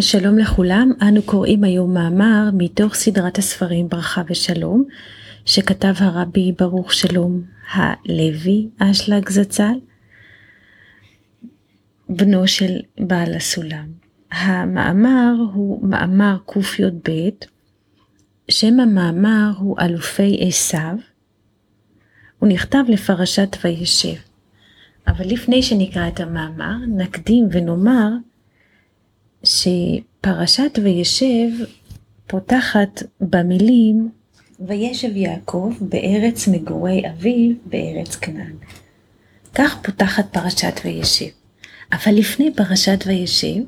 שלום לכולם, אנו קוראים היום מאמר מתוך סדרת הספרים ברכה ושלום, שכתב הרבי ברוך שלום הלוי אשלג זצ"ל, בנו של בעל הסולם. המאמר הוא מאמר קי"ב, שם המאמר הוא אלופי עשיו, הוא נכתב לפרשת וישב. אבל לפני שנקרא את המאמר, נקדים ונאמר שפרשת וישב פותחת במילים וישב יעקב בארץ מגורי אביו בארץ כנען. כך פותחת פרשת וישב. אבל לפני פרשת וישב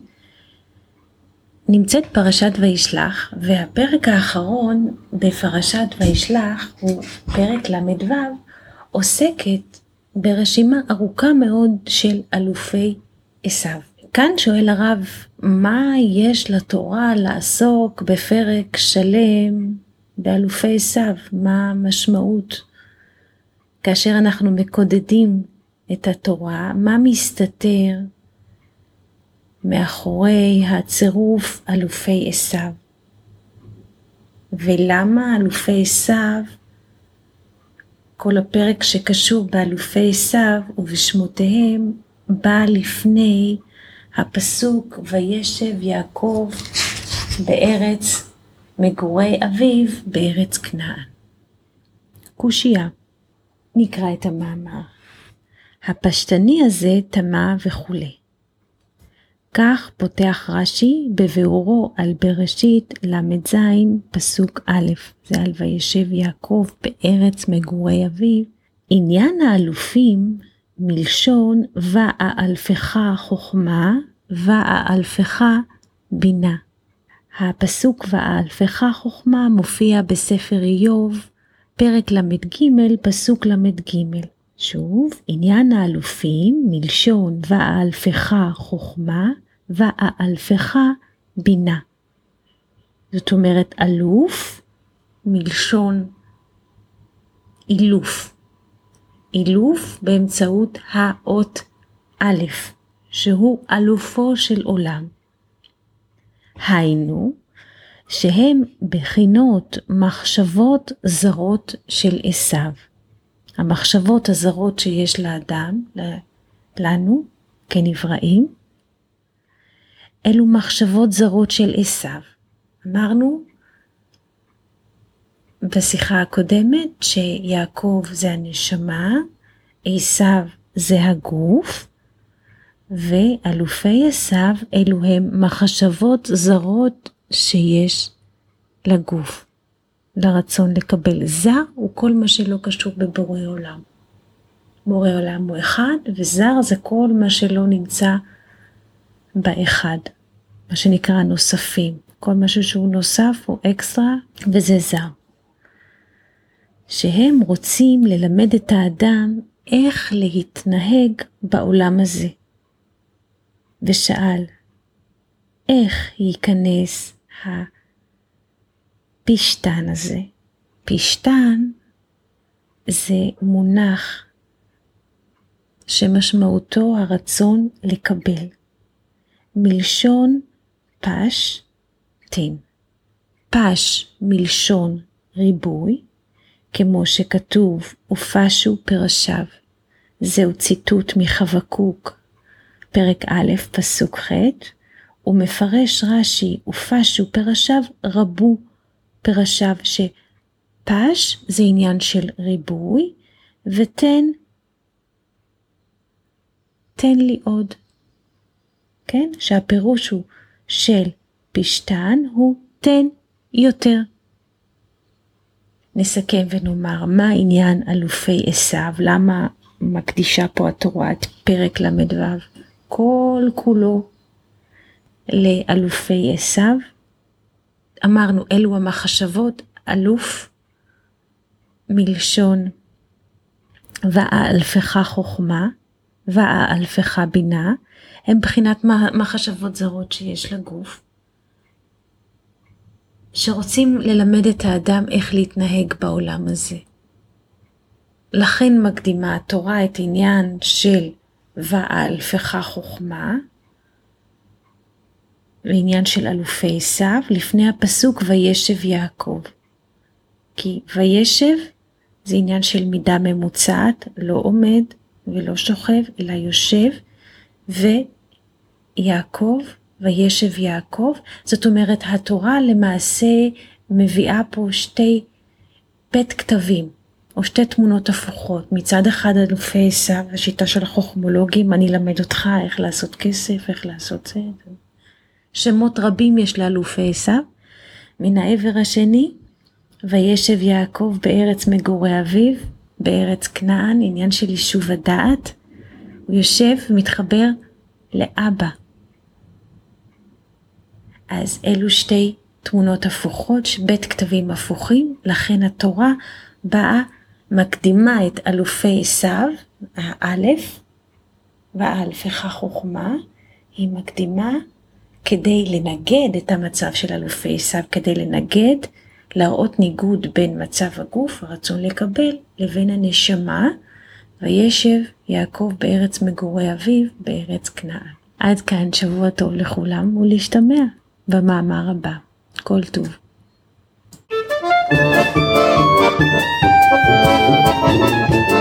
נמצאת פרשת וישלח, והפרק האחרון בפרשת וישלח הוא פרק ל"ו, עוסקת ברשימה ארוכה מאוד של אלופי עשיו. כאן שואל הרב, מה יש לתורה לעסוק בפרק שלם באלופי עשיו? מה המשמעות? כאשר אנחנו מקודדים את התורה, מה מסתתר מאחורי הצירוף אלופי עשיו? ולמה אלופי עשיו, כל הפרק שקשור באלופי עשיו ובשמותיהם, בא לפני הפסוק וישב יעקב בארץ מגורי אביו בארץ כנען. קושייה, נקרא את המאמר. הפשטני הזה טמא וכולי. כך פותח רש"י בביאורו על בראשית ל"ז פסוק א', זה על וישב יעקב בארץ מגורי אביו. עניין האלופים מלשון ואאלפך חוכמה, ואאלפך בינה. הפסוק ואאלפך חוכמה מופיע בספר איוב, פרק ל"ג, פסוק ל"ג. שוב, עניין האלופים מלשון ואאלפך חוכמה, ואאלפך בינה. זאת אומרת, אלוף מלשון אילוף. אילוף באמצעות האות א', שהוא אלופו של עולם. היינו, שהם בחינות מחשבות זרות של עשיו. המחשבות הזרות שיש לאדם, לנו, כנבראים, אלו מחשבות זרות של עשיו. אמרנו בשיחה הקודמת שיעקב זה הנשמה, עשיו זה הגוף, ואלופי עשיו אלו הם מחשבות זרות שיש לגוף, לרצון לקבל. זר הוא כל מה שלא קשור בבורא עולם. בורא עולם הוא אחד, וזר זה כל מה שלא נמצא באחד, מה שנקרא נוספים. כל משהו שהוא נוסף הוא אקסטרה, וזה זר. שהם רוצים ללמד את האדם איך להתנהג בעולם הזה. ושאל, איך ייכנס הפשתן הזה? פשתן זה מונח שמשמעותו הרצון לקבל, מלשון פש, תן. פש מלשון ריבוי, כמו שכתוב, ופשו פרשיו. זהו ציטוט מחבקוק, פרק א', פסוק ח', ומפרש רש"י, ופשו פרשיו, רבו פרשיו, שפש זה עניין של ריבוי, ותן, תן לי עוד. כן? שהפירוש הוא של פשתן הוא תן יותר. נסכם ונאמר מה עניין אלופי עשיו, למה מקדישה פה התורה את פרק ל"ו, כל כולו לאלופי עשיו. אמרנו, אלו המחשבות, אלוף מלשון ואלפך חוכמה, ואלפך בינה, הם בחינת מחשבות זרות שיש לגוף. שרוצים ללמד את האדם איך להתנהג בעולם הזה. לכן מקדימה התורה את עניין של ואלפך חוכמה, לעניין של אלופי עשיו, לפני הפסוק וישב יעקב. כי וישב זה עניין של מידה ממוצעת, לא עומד ולא שוכב, אלא יושב, ויעקב, וישב יעקב, זאת אומרת התורה למעשה מביאה פה שתי בית כתבים, או שתי תמונות הפוכות. מצד אחד אלופי עשיו, השיטה של החוכמולוגים, אני אלמד אותך איך לעשות כסף, איך לעשות זה. שמות רבים יש לאלופי עשיו. מן העבר השני, וישב יעקב בארץ מגורי אביו, בארץ כנען, עניין של יישוב הדעת. הוא יושב ומתחבר לאבא. אז אלו שתי תמונות הפוכות, בית כתבים הפוכים, לכן התורה באה, מקדימה את אלופי עשיו, האלף, והאלפך חוכמה, היא מקדימה כדי לנגד את המצב של אלופי עשיו, כדי לנגד, להראות ניגוד בין מצב הגוף, הרצון לקבל, לבין הנשמה, וישב יעקב בארץ מגורי אביו, בארץ כנען. עד כאן שבוע טוב לכולם ולהשתמע במאמר הבא. כל טוב. Thank you.